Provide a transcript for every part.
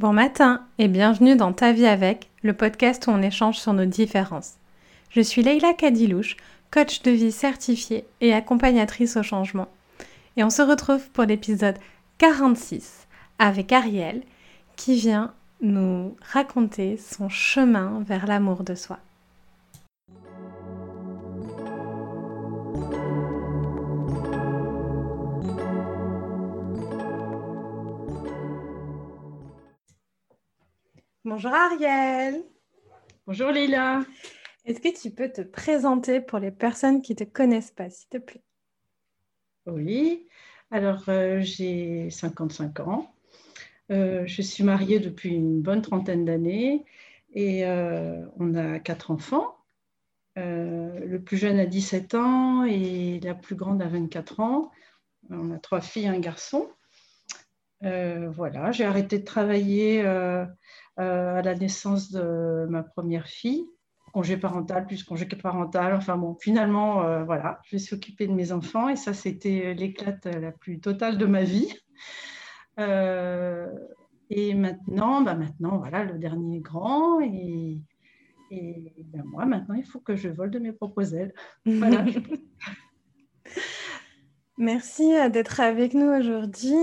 Bon matin et bienvenue dans Ta vie avec, le podcast où on échange sur nos différences. Je suis Leïla Kadilouche, coach de vie certifiée et accompagnatrice au changement. Et on se retrouve pour l'épisode 46 avec Ariel qui vient nous raconter son chemin vers l'amour de soi. Bonjour Ariel. Bonjour Lila. Est-ce que tu peux te présenter pour les personnes qui ne te connaissent pas, s'il te plaît? Oui. Alors, euh, j'ai 55 ans. Euh, je suis mariée depuis une bonne trentaine d'années et euh, on a quatre enfants. le plus jeune a 17 ans et la plus grande a 24 ans. On a trois filles et un garçon. Voilà, j'ai arrêté de travailler euh, à la naissance de ma première fille, congé parental plus congé parental. Enfin bon, finalement, euh, voilà, je me suis occupée de mes enfants et ça, c'était l'éclate la plus totale de ma vie. Euh, et maintenant, bah maintenant, voilà, le dernier grand et, et ben moi, maintenant, il faut que je vole de mes propres ailes. Voilà. Merci euh, d'être avec nous aujourd'hui.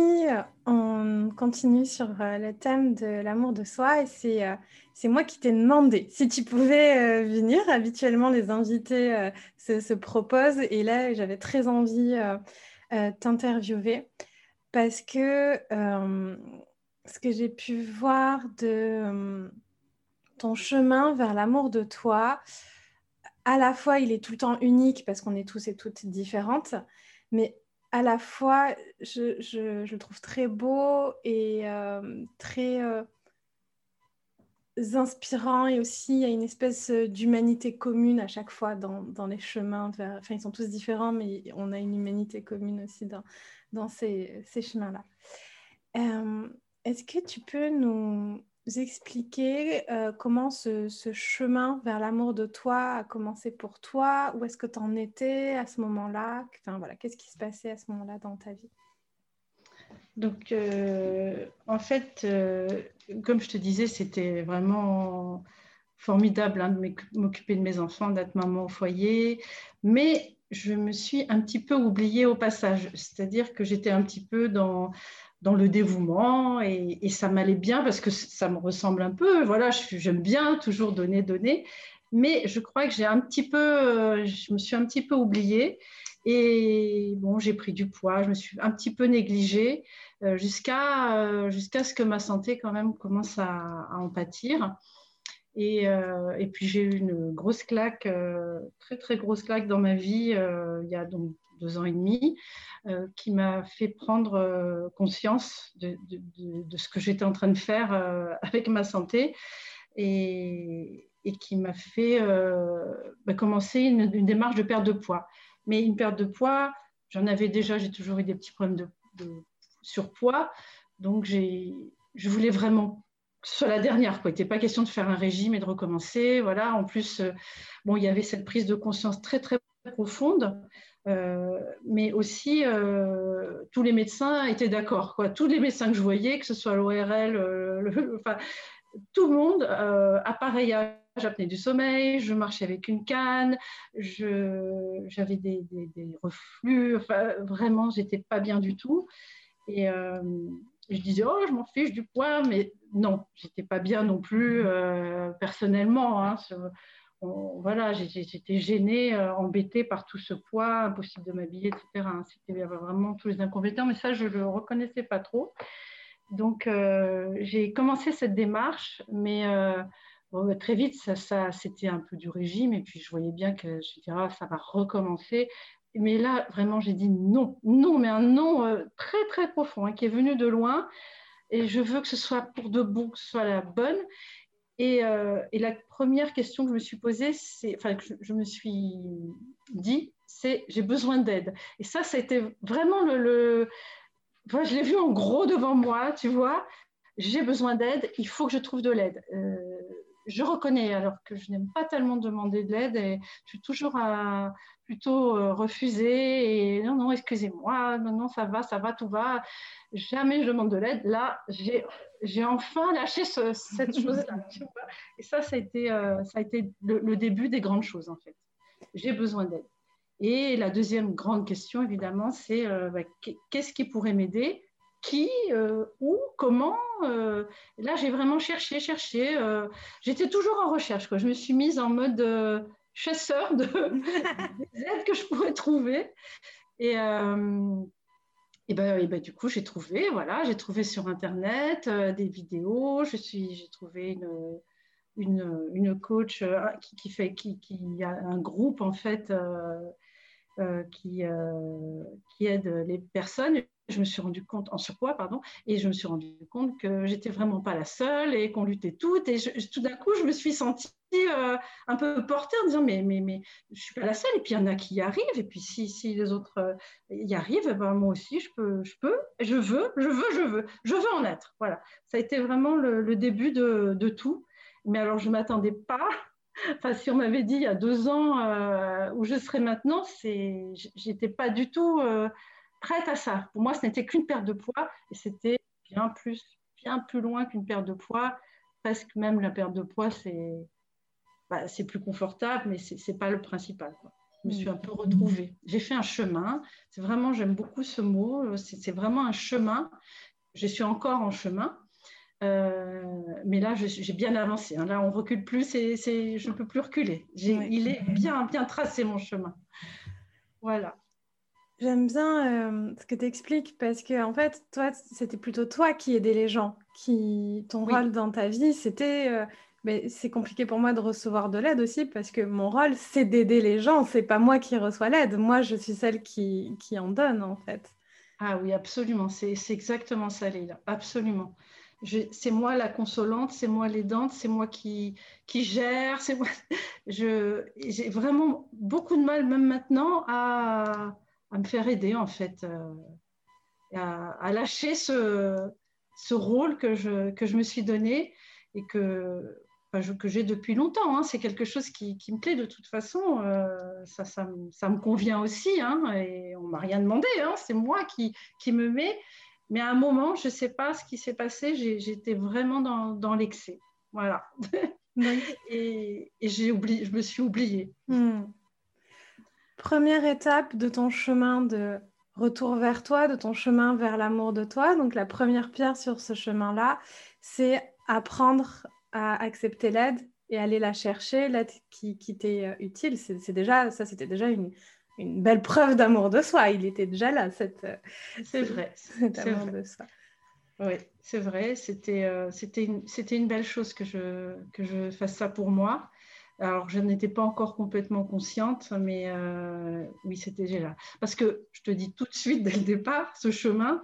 On continue sur euh, le thème de l'amour de soi et c'est, euh, c'est moi qui t'ai demandé si tu pouvais venir. Habituellement, les invités se, proposent et là, j'avais très envie de t'interviewer parce que ce que j'ai pu voir de ton chemin vers l'amour de toi, à la fois, il est tout le temps unique parce qu'on est tous et toutes différentes, mais à la fois, je, le trouve très beau et euh, très euh, inspirant et aussi il y a une espèce d'humanité commune à chaque fois dans, les chemins. Enfin, ils sont tous différents, mais on a une humanité commune aussi dans, ces, chemins-là. Euh, est-ce que tu peux nous, expliquer euh, comment ce, chemin vers l'amour de toi a commencé pour toi? Où est-ce que tu en étais à ce moment-là? Enfin, voilà, Qu'est-ce qui se passait à ce moment-là dans ta vie? Donc, euh, en fait, euh, comme je te disais, c'était vraiment formidable hein, de m'occuper de mes enfants, d'être maman au foyer. Mais je me suis un petit peu oubliée au passage. C'est-à-dire que j'étais un petit peu dans dans le dévouement et, ça m'allait bien parce que ça me ressemble un peu. Voilà, j'aime bien toujours donner, donner, mais je crois que j'ai un petit peu, euh, je me suis un petit peu oubliée et bon, j'ai pris du poids, je me suis un petit peu négligée euh, jusqu'à euh, jusqu'à ce que ma santé quand même commence à, en pâtir. Et, et, puis j'ai eu une grosse claque, très très grosse claque dans ma vie il y a donc deux ans et demi, euh, qui m'a fait prendre euh, conscience de, ce que j'étais en train de faire euh, avec ma santé et, qui m'a fait bah, commencer une, démarche de perte de poids. Mais une perte de poids, j'en avais déjà, j'ai toujours eu des petits problèmes de, surpoids, donc je voulais vraiment sur la dernière. Il n'était pas question de faire un régime et de recommencer. Voilà. En plus, bon, il y avait cette prise de conscience très, très profonde euh, mais aussi, euh, tous les médecins étaient d'accord. Tous les médecins que je voyais, que ce soit l'ORL, euh, tout le monde, appareillage, apnée du sommeil, je marchais avec une canne, j'avais des, reflux, enfin, vraiment, j'étais pas bien du tout. Et je disais, oh, je m'en fiche du poids, mais non, j'étais pas bien non plus personnellement. Hein, voilà, j'étais gênée, euh, embêtée par tout ce poids, impossible de m'habiller, etc. C'était vraiment tous les inconvénients, mais ça, je ne le reconnaissais pas trop. Donc, euh, j'ai commencé cette démarche, mais euh, très vite, ça, c'était un peu du régime, et puis je voyais bien que je disais, ah, ça va recommencer. Mais là, vraiment, j'ai dit non, non, mais un non très, très profond, hein, qui est venu de loin. Et je veux que ce soit pour de bon, que ce soit la bonne. Euh, et, la première question que je me suis posée, c'est, enfin, que je, me suis dit, c'est j'ai besoin d'aide. Et ça, ça a été vraiment le. je l'ai vu en gros devant moi, tu vois. J'ai besoin d'aide, il faut que je trouve de l'aide. Euh, je reconnais alors que je n'aime pas tellement demander de l'aide et je suis toujours à plutôt euh, refuser et non, non, excusez-moi, non, non, ça va, ça va, tout va. Jamais je demande de l'aide. Là, j'ai enfin lâché cette chose-là. Et ça, ça a été, euh, ça a été le, début des grandes choses, en fait. J'ai besoin d'aide. Et la deuxième grande question, évidemment, c'est euh, bah, qu'est-ce qui pourrait m'aider qui, euh, où, comment. Euh, là, j'ai vraiment cherché, cherché. Euh, j'étais toujours en recherche. Quoi. Je me suis mise en mode chasseur de, des aides que je pourrais trouver. Et, et, ben, et ben, du coup, j'ai trouvé, voilà, j'ai trouvé sur Internet des vidéos. Je suis, j'ai trouvé une, une, une coach qui, qui, fait, qui, qui, a un groupe en fait. qui, qui aide les personnes je me suis rendu compte, en surpoids, pardon, et je me suis rendu compte que j'étais vraiment pas la seule et qu'on luttait toutes. Et tout d'un coup, je me suis sentie euh, un peu portée en disant mais, mais, mais je suis pas la seule. Et puis il y en a qui y arrivent. Et puis si, si les autres euh, y arrivent, ben, moi aussi, je peux, je peux, je veux, je veux, je veux, je veux en être. Voilà. Ça a été vraiment le, début de, de, tout. Mais alors, je m'attendais pas. Enfin, si on m'avait dit il y a deux ans euh, où je serais maintenant, c'est, j'étais pas du tout prête à ça. Pour moi, ce n'était qu'une perte de poids et c'était bien plus, bien plus loin qu'une perte de poids. Parce que même la perte de poids, c'est bah, plus confortable, mais ce n'est pas le principal. Je me suis un peu retrouvée. J'ai fait un chemin. C'est vraiment, j'aime beaucoup ce mot. C'est vraiment un chemin. Je suis encore en chemin. Euh, mais là, j'ai bien avancé. Hein. Là, on recule plus. Et je ne peux plus reculer. Il est bien, bien tracé mon chemin. Voilà. J'aime bien euh, ce que tu expliques parce que en fait, toi, c'était plutôt toi qui aidais les gens. Qui, ton rôle dans ta vie, c'était. Euh, mais c'est compliqué pour moi de recevoir de l'aide aussi parce que mon rôle, c'est d'aider les gens. C'est pas moi qui reçois l'aide. Moi, je suis celle qui, qui en donne en fait. Ah oui, absolument. C'est exactement ça, Leïla. Absolument. C'est moi la consolante, c'est moi l'aidante, c'est moi qui, qui gère. Moi... J'ai vraiment beaucoup de mal, même maintenant, à à me faire aider en fait, euh, à, lâcher ce, ce, rôle que je, que je me suis donné et que, que j'ai depuis longtemps. Hein. C'est quelque chose qui, qui, me plaît de toute façon. Euh, ça, ça, ça, me convient aussi hein, et on m'a rien demandé. Hein. C'est moi qui, qui me mets. Mais à un moment, je ne sais pas ce qui s'est passé, j'étais vraiment dans, dans l'excès. Voilà. et, et j'ai oublié, je me suis oubliée. Hmm première étape de ton chemin de retour vers toi, de ton chemin vers l'amour de toi. Donc la première pierre sur ce chemin-là, c'est apprendre à accepter l'aide et aller la chercher, l'aide qui, qui t'est euh, utile. C'est déjà ça, c'était déjà une, une, belle preuve d'amour de soi. Il était déjà là, cette, euh, c'est vrai, cet amour de soi. Oui, c'est vrai. C'était euh, c'était une, une, belle chose que je, que je fasse ça pour moi. Alors, je n'étais pas encore complètement consciente, mais euh, oui, c'était déjà là. Parce que je te dis tout de suite, dès le départ, ce chemin,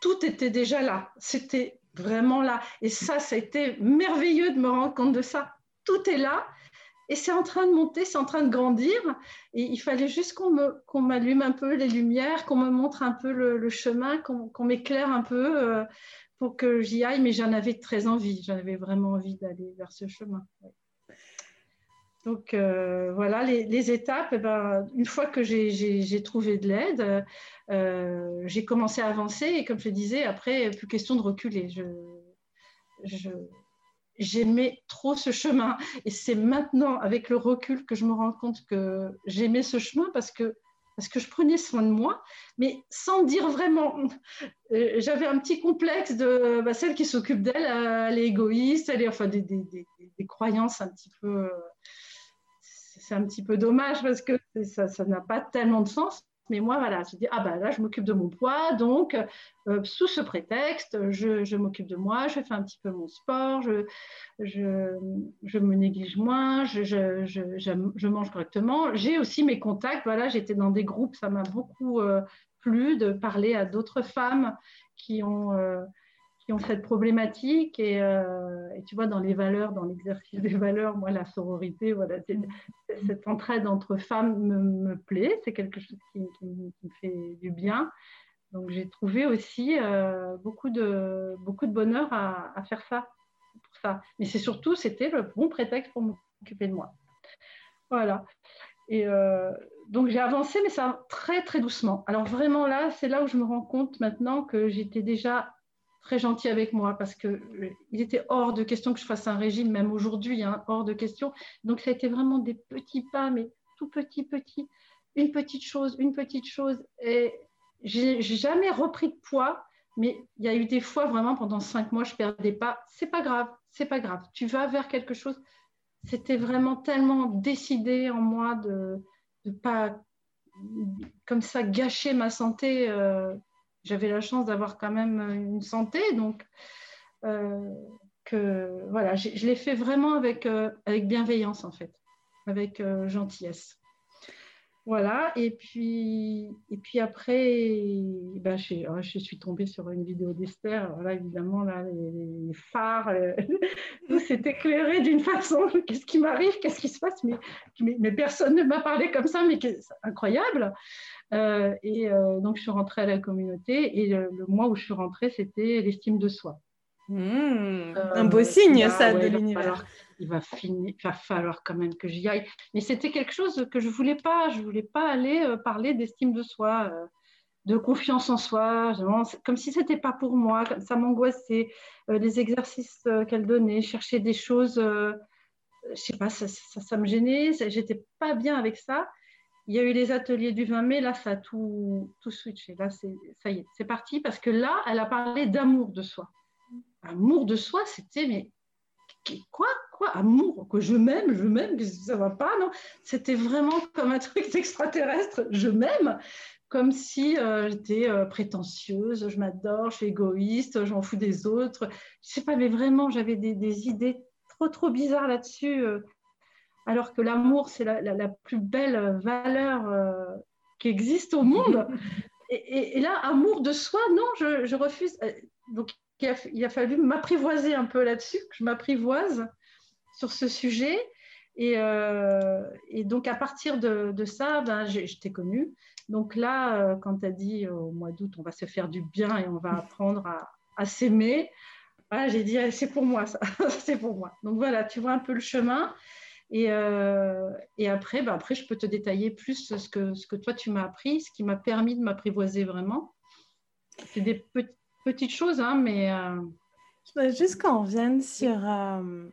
tout était déjà là. C'était vraiment là. Et ça, ça a été merveilleux de me rendre compte de ça. Tout est là. Et c'est en train de monter, c'est en train de grandir. Et il fallait juste qu'on m'allume un peu les lumières, qu'on me montre un peu le, chemin, qu'on m'éclaire un peu euh, pour que j'y aille. Mais j'en avais très envie. J'en avais vraiment envie d'aller vers ce chemin. Donc euh, voilà, les, étapes, eh ben, une fois que j'ai trouvé de l'aide, euh, j'ai commencé à avancer et comme je disais, après, plus question de reculer. J'aimais trop ce chemin et c'est maintenant, avec le recul, que je me rends compte que j'aimais ce chemin parce que, je prenais soin de moi, mais sans dire vraiment. Euh, j'avais un petit complexe de bah, celle qui s'occupe d'elle, elle est égoïste, elle est enfin des, des croyances un petit peu c'est un petit peu dommage parce que ça n'a pas tellement de sens. Mais moi, voilà, je dis, ah ben là, je m'occupe de mon poids, donc euh, sous ce prétexte, je, m'occupe de moi, je fais un petit peu mon sport, je, me néglige moins, je, mange correctement. J'ai aussi mes contacts, voilà, j'étais dans des groupes, ça m'a beaucoup euh, plu de parler à d'autres femmes qui ont... Euh, qui ont cette problématique. Euh, et, tu vois, dans les valeurs, dans l'exercice des valeurs, moi, la sororité, voilà, cette entraide entre femmes me, plaît. C'est quelque chose qui, me fait du bien. Donc, j'ai trouvé aussi euh, beaucoup, de, beaucoup de bonheur à, faire ça, pour ça. Mais c'est surtout, c'était le bon prétexte pour m'occuper de moi. Voilà. Et euh, donc j'ai avancé, mais ça très très doucement. Alors vraiment là, c'est là où je me rends compte maintenant que j'étais déjà très gentil avec moi parce que il était hors de question que je fasse un régime, même aujourd'hui, hein, hors de question. Donc ça a été vraiment des petits pas, mais tout petits, petits, une petite chose, une petite chose. Et j'ai jamais repris de poids, mais il y a eu des fois vraiment pendant cinq mois, je perdais pas. C'est pas grave, c'est pas grave. Tu vas vers quelque chose. C'était vraiment tellement décidé en moi de ne pas comme ça gâcher ma santé. Euh, j'avais la chance d'avoir quand même une santé, donc euh, que voilà, je l'ai fait vraiment avec, euh, avec bienveillance en fait, avec euh, gentillesse. Voilà, et puis, et puis après, ben, je, oh, je, suis tombée sur une vidéo d'Esther. Voilà, évidemment, là, les, phares, tout s'est éclairé d'une façon. Qu'est-ce qui m'arrive? Qu'est-ce qui se passe? Mais, mais, personne ne m'a parlé comme ça, mais c'est incroyable. Euh, et euh, donc, je suis rentrée à la communauté. Et le, mois où je suis rentrée, c'était l'estime de soi. Mmh, euh, un beau signe, ça, de l'univers. Il va, finir, il va falloir quand même que j'y aille. Mais c'était quelque chose que je ne voulais pas. Je ne voulais pas aller parler d'estime de soi, de confiance en soi, comme si ce n'était pas pour moi. Ça m'angoissait. les exercices qu'elle donnait, chercher des choses, je ne sais pas, ça, ça, ça, me gênait. J'étais pas bien avec ça. Il y a eu les ateliers du 20 mai, là, ça a tout, tout switché. Là, ça y est, c'est parti parce que là, elle a parlé d'amour de soi. Amour de soi, c'était, mais quoi Quoi Amour Que je m'aime, je m'aime, ça va pas, non? C'était vraiment comme un truc extraterrestre, je m'aime, comme si euh, j'étais euh, prétentieuse, je m'adore, je suis égoïste, j'en fous des autres. Je sais pas, mais vraiment, j'avais des, des idées trop, trop bizarres là-dessus. Euh, alors que l'amour, c'est la, plus belle valeur qui existe au monde. Et, là, amour de soi, non, je, refuse. Euh, il a, fallu m'apprivoiser un peu là-dessus, que je m'apprivoise sur ce sujet. Et, euh, donc, à partir de, ça, ben, je, t'ai connue. Donc là, quand tu as dit au mois d'août, on va se faire du bien et on va apprendre à, s'aimer, j'ai dit, c'est pour moi, ça, c'est pour moi. Donc voilà, tu vois un peu le chemin. Et, euh, et après, bah après, je peux te détailler plus ce que, ce que toi, tu m'as appris, ce qui m'a permis de m'apprivoiser vraiment. C'est des petites choses, hein, mais... Euh... Juste qu'on revienne sur euh,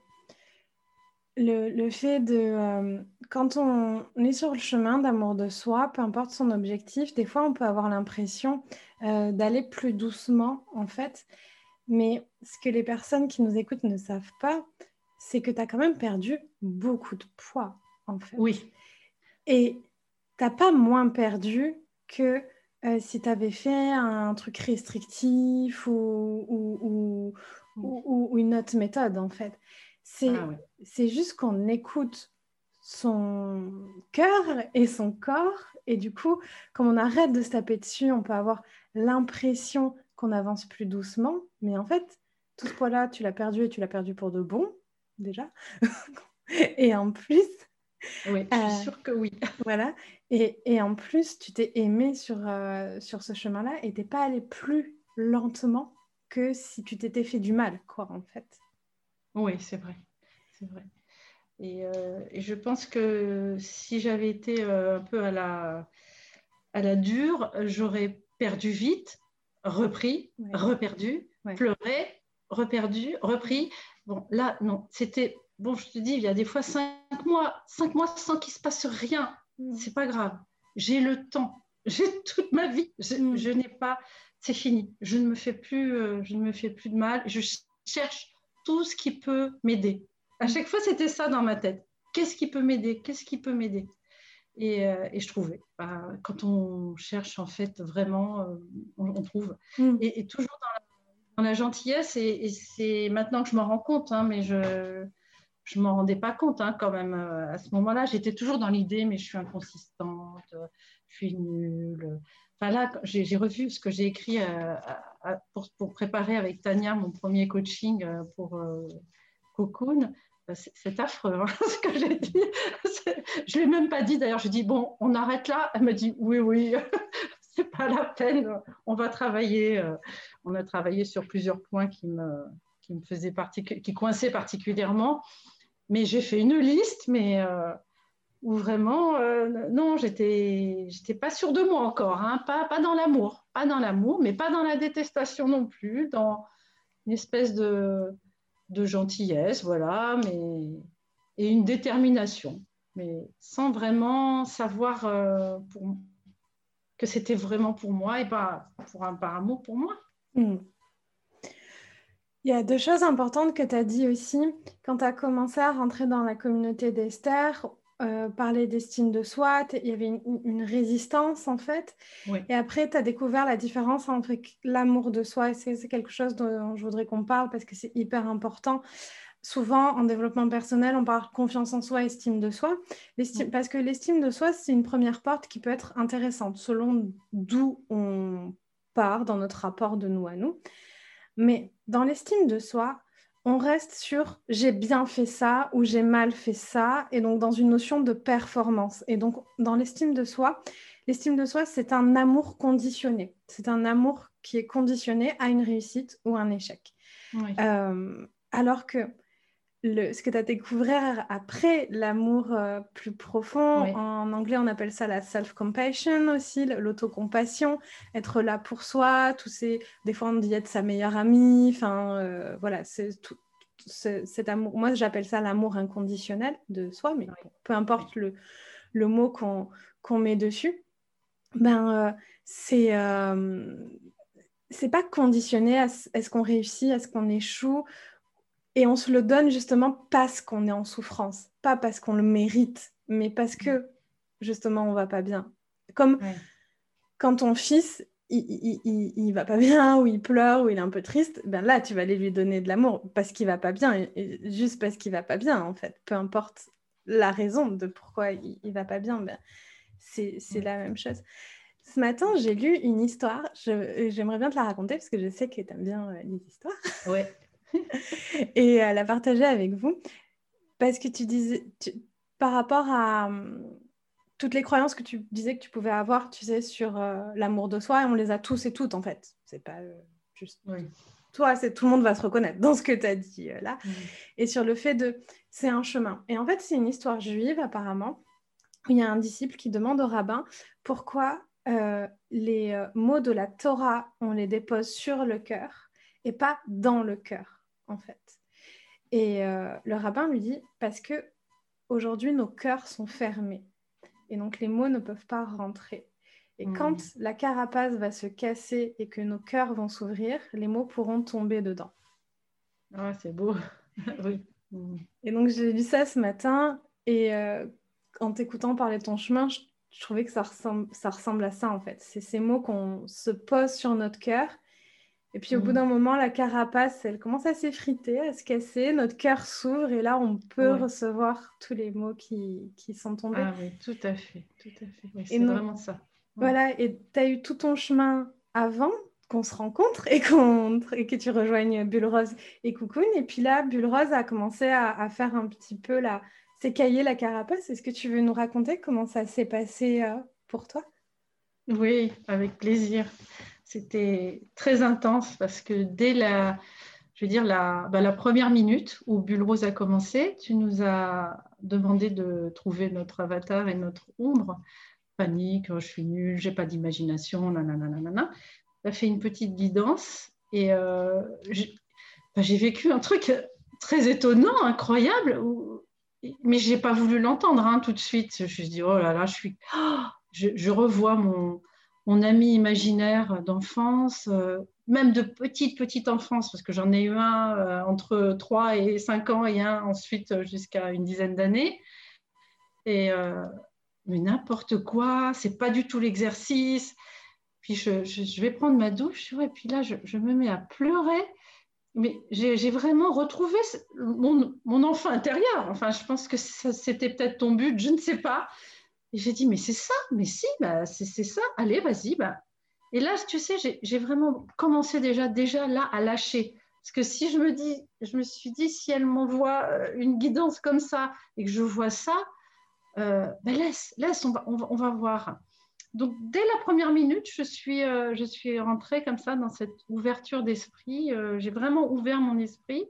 le, le, fait de... Euh, quand on est sur le chemin d'amour de soi, peu importe son objectif, des fois, on peut avoir l'impression d'aller plus doucement, en fait. Mais ce que les personnes qui nous écoutent ne savent pas, c'est que tu as quand même perdu beaucoup de poids, en fait. Oui. Et tu n'as pas moins perdu que euh, si tu avais fait un truc restrictif ou, ou, ou, une autre méthode, en fait. C'est ah juste qu'on écoute son cœur et son corps. Et du coup, comme on arrête de se taper dessus, on peut avoir l'impression qu'on avance plus doucement. Mais en fait, tout ce poids-là, tu l'as perdu et tu l'as perdu pour de bon déjà. et en plus. Oui, je suis euh, sûre que oui. voilà. Et, et, en plus, tu t'es aimé sur, euh, sur ce chemin-là et t'es pas allé plus lentement que si tu t'étais fait du mal, quoi, en fait. Oui, c'est vrai. C'est vrai. Et, euh, et, je pense que si j'avais été un peu à la, à la dure, j'aurais perdu vite, repris, reperdu, pleuré, reperdu, repris. Bon, là, non, c'était, bon, je te dis, il y a des fois cinq mois, cinq mois sans qu'il se passe rien. Mm. C'est pas grave. J'ai le temps. J'ai toute ma vie. Je, mm. n'ai pas, c'est fini. Je ne me fais plus, euh, je ne me fais plus de mal. Je cherche tout ce qui peut m'aider. À chaque fois, c'était ça dans ma tête. Qu'est-ce qui peut m'aider? Qu'est-ce qui peut m'aider? Et, euh, et, je trouvais. Bah, quand on cherche, en fait, vraiment, euh, on, trouve. Mm. Et, et, toujours dans la dans la gentillesse, et, c'est maintenant que je m'en rends compte, hein, mais je ne m'en rendais pas compte hein, quand même. Euh, à ce moment-là, j'étais toujours dans l'idée, mais je suis inconsistante, je suis nulle. Enfin là, j'ai revu ce que j'ai écrit euh, pour, préparer avec Tania mon premier coaching euh, pour Cocoon. C'est affreux hein, ce que j'ai dit. Je ne l'ai même pas dit d'ailleurs. Je dis, bon, on arrête là. Elle me dit, oui, oui, c'est pas la peine. On va travailler. On a travaillé sur plusieurs points qui me, qui me faisait qui coinçait particulièrement. Mais j'ai fait une liste, mais euh, où vraiment, euh, non, j'étais, j'étais pas sûre de moi encore, hein, pas, pas dans l'amour, pas dans l'amour, mais pas dans la détestation non plus, dans une espèce de, gentillesse, voilà, mais et une détermination, mais sans vraiment savoir euh, pour, que c'était vraiment pour moi et pas pour un par pour moi. Hmm. Il y a deux choses importantes que tu as dit aussi. Quand tu as commencé à rentrer dans la communauté d'Esther, euh, parler d'estime de soi, il y avait une, résistance en fait. Et après, tu as découvert la différence entre l'amour de soi et c'est quelque chose dont je voudrais qu'on parle parce que c'est hyper important. Souvent, en développement personnel, on parle confiance en soi, estime de soi. Parce que l'estime de soi, c'est une première porte qui peut être intéressante selon d'où on part dans notre rapport de nous à nous. Mais dans l'estime de soi, on reste sur j'ai bien fait ça ou j'ai mal fait ça, et donc dans une notion de performance. Et donc dans l'estime de soi, l'estime de soi, c'est un amour conditionné. C'est un amour qui est conditionné à une réussite ou un échec. Euh, alors que le, ce que tu as découvert après l'amour euh, plus profond, en anglais on appelle ça la self-compassion aussi, l'autocompassion, être là pour soi, tous ces, des fois on dit être sa meilleure amie, enfin euh, voilà, c'est tout, cet amour, moi j'appelle ça l'amour inconditionnel de soi, mais peu importe le, le mot qu'on met dessus, ben euh, c'est c'est pas conditionné à est-ce qu'on réussit, est-ce qu'on échoue? Et on se le donne justement parce qu'on est en souffrance, pas parce qu'on le mérite, mais parce que justement on va pas bien. Comme quand ton fils il, il, va pas bien ou il pleure ou il est un peu triste, ben là tu vas aller lui donner de l'amour parce qu'il va pas bien, juste parce qu'il va pas bien en fait, peu importe la raison de pourquoi il, il va pas bien, ben, c'est la même chose. Ce matin, j'ai lu une histoire. J'aimerais bien te la raconter parce que je sais que tu aimes bien euh, les histoires. Ouais. et à la partager avec vous. Parce que tu disais, par rapport à hum, toutes les croyances que tu disais que tu pouvais avoir, tu sais, sur euh, l'amour de soi, et on les a tous et toutes en fait. C'est pas euh, juste. Toi, c'est tout le monde va se reconnaître dans ce que tu as dit euh, là. Et sur le fait de. C'est un chemin. Et en fait, c'est une histoire juive apparemment. Où il y a un disciple qui demande au rabbin pourquoi les mots de la Torah, on les dépose sur le cœur et pas dans le cœur en fait. Et euh, le rabbin lui dit parce que aujourd'hui nos cœurs sont fermés et donc les mots ne peuvent pas rentrer. Et hmm. quand la carapace va se casser et que nos cœurs vont s'ouvrir, les mots pourront tomber dedans. Ah, c'est beau. oui. Et donc j'ai lu ça ce matin et euh, en t'écoutant parler de ton chemin, je, je, trouvais que ça ressemble, ça ressemble à ça en fait. C'est ces mots qu'on se pose sur notre cœur et puis au bout mm. d'un moment, la carapace, elle commence à s'effriter, à se casser, notre cœur s'ouvre et là, on peut recevoir tous les mots qui, qui, sont tombés. Ah oui, tout à fait, tout à fait. c'est vraiment ça. Voilà, et tu as eu tout ton chemin avant qu'on se rencontre et, qu'on, et que tu rejoignes Bulle Rose et Cocoon. Et puis là, Bulle Rose a commencé à, à faire un petit peu la, s'écailler la carapace. Est-ce que tu veux nous raconter comment ça s'est passé euh, pour toi? Oui, avec plaisir. C'était très intense parce que dès la, je veux dire, la, bah, première minute où Bulle Rose a commencé, tu nous as demandé de trouver notre avatar et notre ombre. Panique, oh, je suis nulle, j'ai pas d'imagination, nanana. Tu as fait une petite guidance et euh, bah, j'ai vécu un truc très étonnant, incroyable, mais je n'ai pas voulu l'entendre hein, tout de suite. Je me suis dit, oh là là, je suis. Oh, je revois mon, mon ami imaginaire d'enfance, euh, même de petite, petite enfance, parce que j'en ai eu un euh, entre 3 et 5 ans et un ensuite euh, jusqu'à une dizaine d'années. Et mais n'importe quoi, c'est pas du tout l'exercice. Puis je, vais prendre ma douche, et puis là, je, me mets à pleurer. Mais j'ai vraiment retrouvé mon, enfant intérieur. Enfin, je pense que c'était peut-être ton but, je ne sais pas. Et j'ai dit, mais c'est ça, mais si, bah, c'est ça, allez, vas-y. Bah. Et là, tu sais, j'ai vraiment commencé déjà, déjà là à lâcher. Parce que si je me dis, je me suis dit, si elle m'envoie euh, une guidance comme ça et que je vois ça, ben laisse, laisse, on va, on va, voir. donc, dès la première minute, je suis, euh, je suis rentrée comme ça dans cette ouverture d'esprit. J'ai vraiment ouvert mon esprit.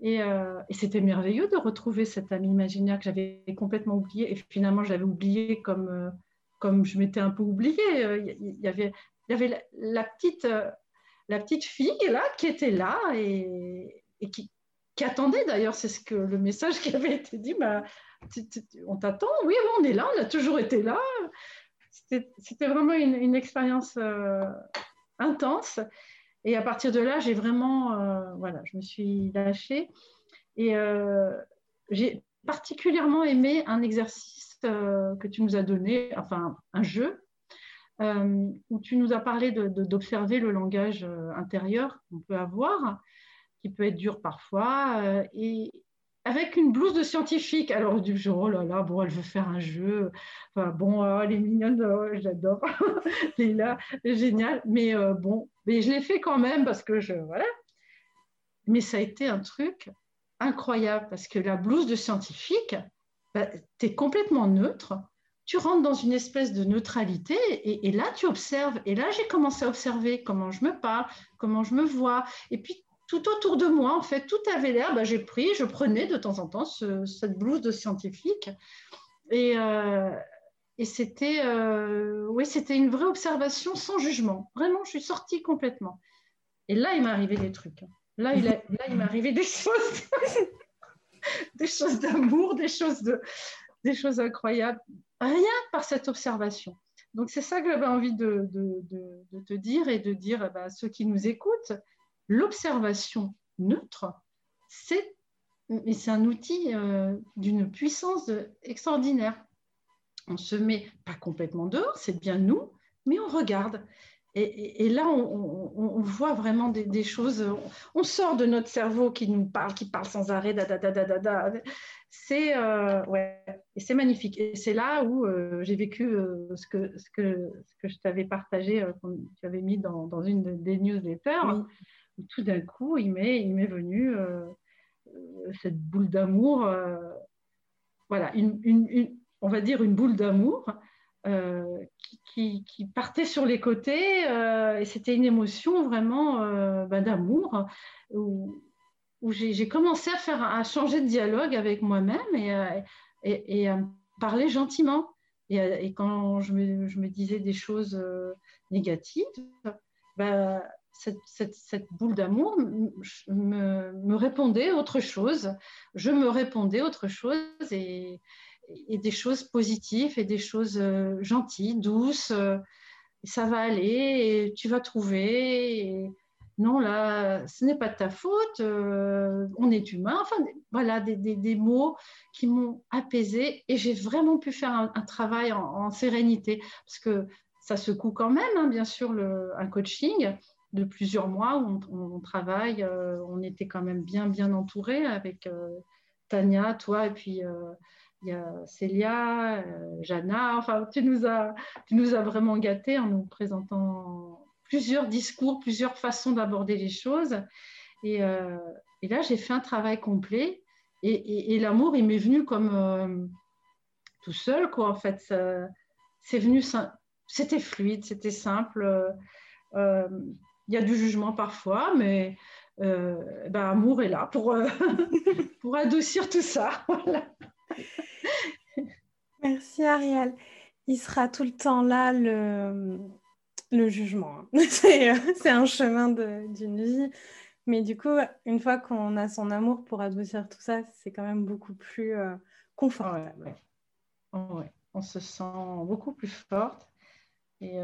Et, euh, et c'était merveilleux de retrouver cet ami imaginaire que j'avais complètement oublié. Et finalement, je l'avais oublié comme, comme je m'étais un peu oubliée. Il y avait, y avait la, petite, la petite fille là, qui était là et, qui, qui attendait d'ailleurs. C'est ce que le message qui avait été dit. Bah, on t'attend, oui, on est là, on a toujours été là c'était vraiment une, expérience euh, intense. Et à partir de là, j'ai vraiment, euh, voilà, je me suis lâchée. Et euh, j'ai particulièrement aimé un exercice que tu nous as donné, enfin un jeu, où tu nous as parlé d'observer le langage intérieur qu'on peut avoir, qui peut être dur parfois. et, avec une blouse de scientifique. Alors, du jour, oh là là, bon, elle veut faire un jeu. Enfin, bon, oh, elle est mignonne, oh, j'adore. là, génial. Mais euh, bon, mais je l'ai fait quand même parce que je. Voilà. Mais ça a été un truc incroyable parce que la blouse de scientifique, bah, tu es complètement neutre. Tu rentres dans une espèce de neutralité et, et là, tu observes. Et là, j'ai commencé à observer comment je me parle, comment je me vois. Et puis, tout autour de moi, en fait, tout avait l'air, bah, j'ai pris, je prenais de temps en temps cette blouse de scientifique. Et, euh, c'était euh, oui, c'était une vraie observation sans jugement. Vraiment, je suis sortie complètement. Et là, il m'est arrivé des trucs. Là, il, m'est arrivé des choses, des choses d'amour, des choses de, des choses incroyables. Rien par cette observation. Donc, c'est ça que j'avais envie de, te dire et de dire à bah, ceux qui nous écoutent l'observation neutre, c'est un outil euh, d'une puissance extraordinaire. On se met pas complètement dehors, c'est bien nous, mais on regarde. Et, là, on, voit vraiment des, choses. On sort de notre cerveau qui nous parle, qui parle sans arrêt. Da, da, da, c'est euh, ouais, et c'est magnifique. Et c'est là où euh, j'ai vécu ce, que, ce, que, ce que je t'avais partagé, tu avais mis dans, dans une des newsletters tout d'un coup, il m'est, il m'est venu euh, euh, cette boule d'amour, euh, voilà, une, on va dire une boule d'amour qui, qui, partait sur les côtés, et c'était une émotion vraiment ben, d'amour, où, où j'ai, commencé à, faire, à changer de dialogue avec moi-même et, et, et à parler gentiment. Et, quand je me, je me, disais des choses négatives, ben, cette, boule d'amour me, répondait autre chose. Je me répondais autre chose et, des choses positives et des choses euh, gentilles, douces. ça va aller et tu vas trouver. non, là, ce n'est pas de ta faute. Euh, on est humain. Enfin, voilà, des, mots qui m'ont apaisé et j'ai vraiment pu faire un, travail en, sérénité parce que ça secoue quand même, hein, bien sûr, un coaching de plusieurs mois où on, travaille. Euh, on était quand même bien, bien entourés avec euh, Tania, toi, et puis euh, il y a Célia, Jana. Enfin, tu nous, as, tu nous as vraiment gâtés en nous présentant plusieurs discours, plusieurs façons d'aborder les choses. Et, et là, j'ai fait un travail complet. Et, et, l'amour, il m'est venu comme tout seul, quoi, en fait. C'est venu, c'était fluide, c'était simple. Il y a du jugement parfois, mais euh, ben, amour est là pour, euh, pour adoucir tout ça. Merci Ariel. Il sera tout le temps là le, le jugement. Hein. C'est un chemin d'une vie. Mais du coup, une fois qu'on a son amour pour adoucir tout ça, c'est quand même beaucoup plus euh, confortable. On se sent beaucoup plus forte. Et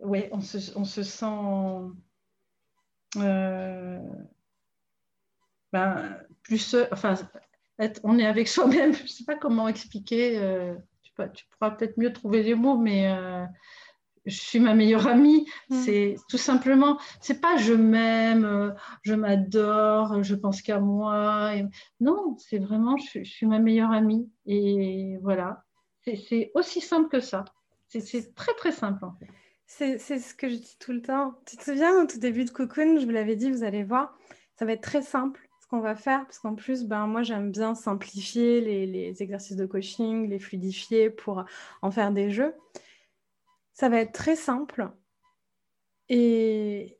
oui, on se, on se sent euh, ben, plus, enfin, on est avec soi-même. Je ne sais pas comment expliquer. Euh, tu, tu, pourras peut-être mieux trouver les mots, mais euh, je suis ma meilleure amie. Mm. C'est tout simplement, c'est pas je m'aime, je m'adore, je pense qu'à moi. Non, c'est vraiment je, je, suis ma meilleure amie. Et voilà, c'est aussi simple que ça. C'est très très simple en fait. C'est ce que je dis tout le temps. Tu te souviens, au tout début de Cocoon, je vous l'avais dit, vous allez voir, ça va être très simple ce qu'on va faire, parce qu'en plus, ben, moi, j'aime bien simplifier les, exercices de coaching, les fluidifier pour en faire des jeux. ça va être très simple et,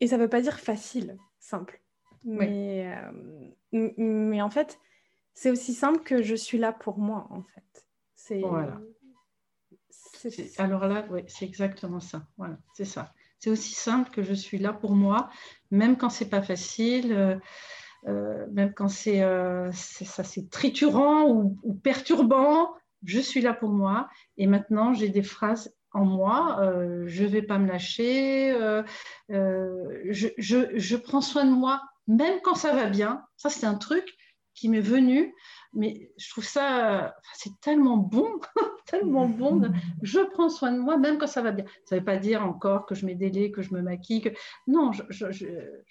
et ça ne veut pas dire facile, simple. Mais, euh, mais en fait, c'est aussi simple que je suis là pour moi, en fait. C'est, voilà. Alors là, oui, c'est exactement ça. Voilà, c'est ça. C'est aussi simple que je suis là pour moi, même quand c'est pas facile, euh, euh, même quand c'est, ça, c'est triturant ou, ou, perturbant. Je suis là pour moi. Et maintenant, j'ai des phrases en moi, euh, je ne vais pas me lâcher, euh, euh, je, prends soin de moi, même quand ça va bien. Ça, c'est un truc qui m'est venu, mais je trouve ça, c'est tellement bon, tellement bon. je prends soin de moi, même quand ça va bien. Ça ne veut pas dire encore que je mets des que je me maquille, que non, je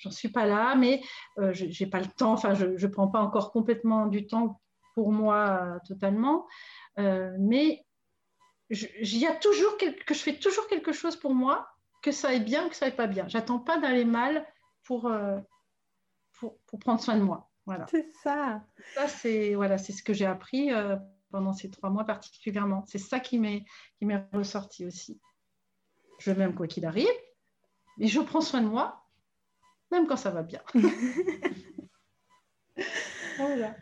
n'en suis pas là, mais je n'ai pas le temps, enfin, je ne prends pas encore complètement du temps pour moi totalement. mais il y a toujours que je fais toujours quelque chose pour moi, que ça aille bien ou que ça aille pas bien. J'attends pas d'aller mal pour, euh, pour, pour, prendre soin de moi. Voilà. C'est ça. Ça, c'est voilà, ce que j'ai appris euh, pendant ces trois mois particulièrement. C'est ça qui m'est ressorti aussi. Je m'aime quoi qu'il arrive, mais je prends soin de moi, même quand ça va bien. voilà.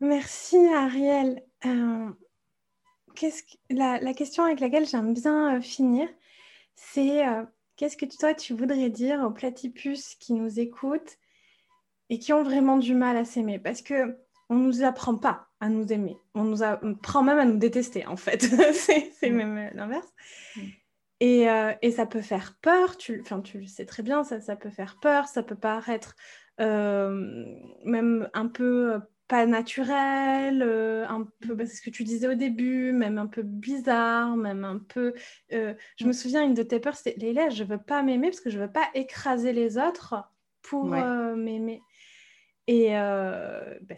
Merci Ariel. Euh, la, question avec laquelle j'aime bien euh, finir, c'est euh, qu'est-ce que toi tu voudrais dire aux platypus qui nous écoutent et qui ont vraiment du mal à s'aimer Parce que on nous apprend pas à nous aimer, on nous apprend même à nous détester en fait. c'est mm. même euh, l'inverse. Mm. Et, et, ça peut faire peur, tu, tu le sais très bien, ça, ça peut faire peur, ça peut paraître même un peu pas naturel, euh, un peu, bah, c'est ce que tu disais au début, même un peu bizarre, même un peu. Euh, je me souviens, une de tes peurs, c'était Léla, je veux pas m'aimer parce que je veux pas écraser les autres pour euh. Et bah,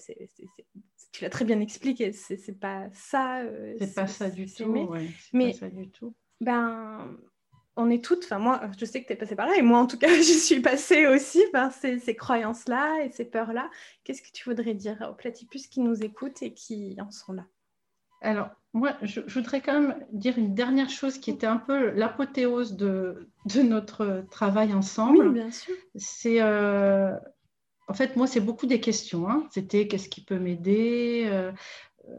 tu l'as très bien expliqué, c'est pas ça. c'est pas ça du tout. Ouais, mais pas ça du tout. Ben, on est toutes, enfin moi, je sais que tu es passée par là, et moi en tout cas, j'y suis passée aussi par ces, croyances-là et ces peurs-là. Qu'est-ce que tu voudrais dire aux platypus qui nous écoutent et qui en sont là? Alors, moi, je, voudrais quand même dire une dernière chose qui était un peu l'apothéose de, notre travail ensemble. Oui, bien sûr. C'est, euh, en fait, moi, c'est beaucoup des questions. Hein. C'était qu'est-ce qui peut m'aider euh, euh,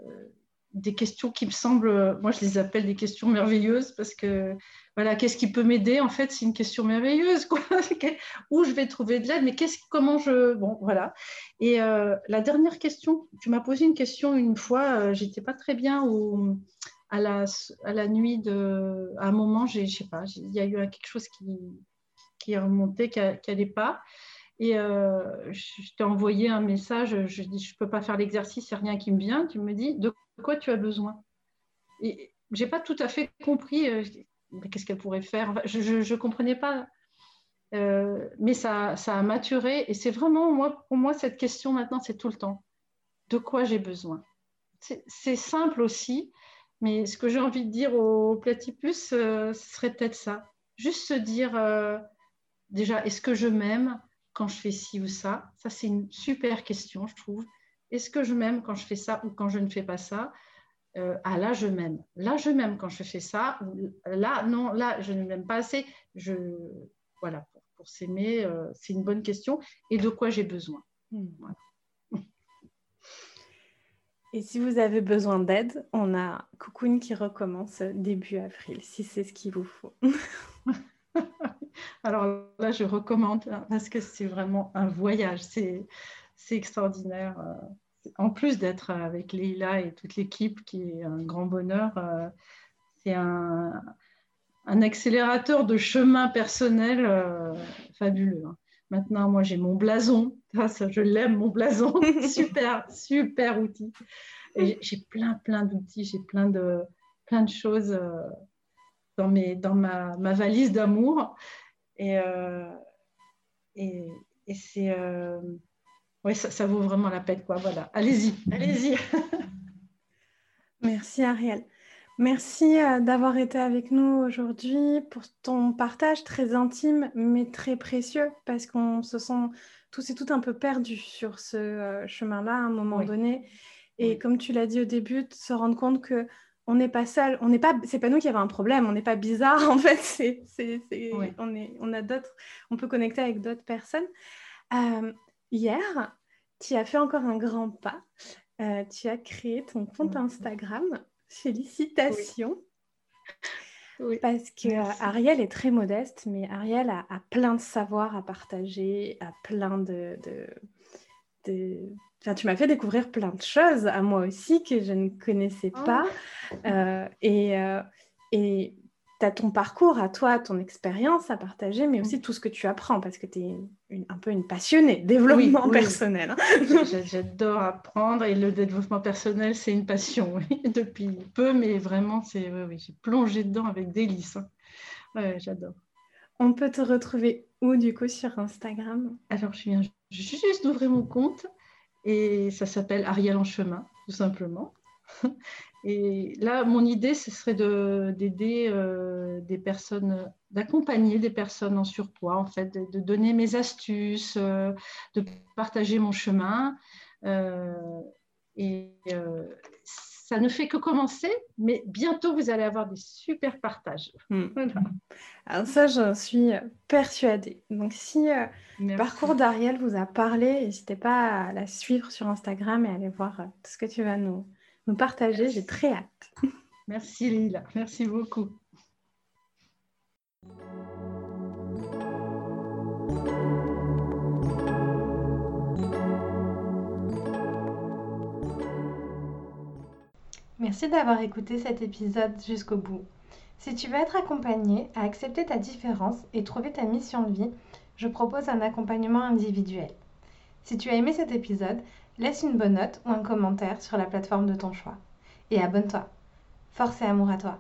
des questions qui me semblent, moi je les appelle des questions merveilleuses parce que voilà, qu'est-ce qui peut m'aider En fait, c'est une question merveilleuse. Quoi. Où je vais trouver de l'aide Mais qu'est-ce, comment je. Bon, voilà. Et euh, la dernière question, tu m'as posé une question une fois, euh, j'étais pas très bien au, à, la, à la nuit de. À un moment, je sais pas, il y a eu quelque chose qui, qui est remonté, qui n'allait pas. Et euh, je t'ai envoyé un message, je dis, je peux pas faire l'exercice, il n'y a rien qui me vient. Tu me dis, de quoi tu as besoin? Et j'ai pas tout à fait compris qu'est-ce qu'elle pourrait faire? Je ne comprenais pas. Euh, mais ça, ça a maturé et c'est vraiment, moi, pour moi, cette question maintenant, c'est tout le temps. De quoi j'ai besoin? C'est simple aussi, mais ce que j'ai envie de dire aux platypus, euh, ce serait peut-être ça. Juste se dire, euh, déjà, est-ce que je m'aime? Quand je fais ci ou ça Ça, c'est une super question, je trouve. Est-ce que je m'aime quand je fais ça ou quand je ne fais pas ça? Euh, ah là je m'aime, là je m'aime quand je fais ça, là non, là je ne m'aime pas assez. Je, voilà, pour, s'aimer, euh, c'est une bonne question. Et de quoi j'ai besoin? Hmm. Et si vous avez besoin d'aide, on a Cocoon qui recommence début avril, si c'est ce qu'il vous faut. Alors là, je recommande hein, parce que c'est vraiment un voyage, c'est extraordinaire. Euh, en plus d'être avec Leila et toute l'équipe, qui est un grand bonheur, euh, c'est un, accélérateur de chemin personnel euh, fabuleux. Hein. Maintenant, moi, j'ai mon blason. je l'aime, mon blason. super, super outil. j'ai plein, plein d'outils, j'ai plein de, plein de choses dans, mes, dans ma, valise d'amour. Et, et, et c'est oui, ça, vaut vraiment la peine. Quoi. Voilà. Allez-y, allez-y. Merci Ariel. Merci euh, d'avoir été avec nous aujourd'hui pour ton partage très intime mais très précieux parce qu'on se sent tous et toutes un peu perdus sur ce euh, chemin-là à un moment donné. Et comme tu l'as dit au début, se rendre compte que on n'est pas seul, on n'est pas, c'est pas nous qui avons un problème, on n'est pas bizarre en fait, c'est, c'est, on, est, on a d'autres, on peut connecter avec d'autres personnes. Euh, hier, tu as fait encore un grand pas, euh, tu as créé ton compte Instagram, félicitations. Oui. Parce que Ariel est très modeste, mais Ariel a, plein de savoir à partager, a plein de, de tu m'as fait découvrir plein de choses à moi aussi que je ne connaissais oh. pas. Euh, et euh, tu as ton parcours à toi, ton expérience à partager, mais aussi mm. tout ce que tu apprends parce que tu es un peu une passionnée, développement personnel. Hein. J'adore apprendre et le développement personnel, c'est une passion depuis peu, mais vraiment, c'est oui, j'ai plongé dedans avec délice. Hein. Ouais, j'adore. On peut te retrouver où du coup sur Instagram? Alors, je juste d'ouvrir mon compte et ça s'appelle Ariel en chemin, tout simplement. Et là, mon idée, ce serait d'aider euh, des personnes, d'accompagner des personnes en surpoids, en fait, de, donner mes astuces, euh, de partager mon chemin. Euh, et ça ne fait que commencer, mais bientôt, vous allez avoir des super partages. Hmm. Alors ça, j'en suis persuadée. Donc si euh, le parcours d'Ariel vous a parlé, n'hésitez pas à la suivre sur Instagram et aller voir euh, tout ce que tu vas nous, nous partager. J'ai très hâte. Merci Lila, merci beaucoup. Merci d'avoir écouté cet épisode jusqu'au bout. Si tu veux être accompagné à accepter ta différence et trouver ta mission de vie, je propose un accompagnement individuel. Si tu as aimé cet épisode, laisse une bonne note ou un commentaire sur la plateforme de ton choix. Et abonne-toi. Force et amour à toi.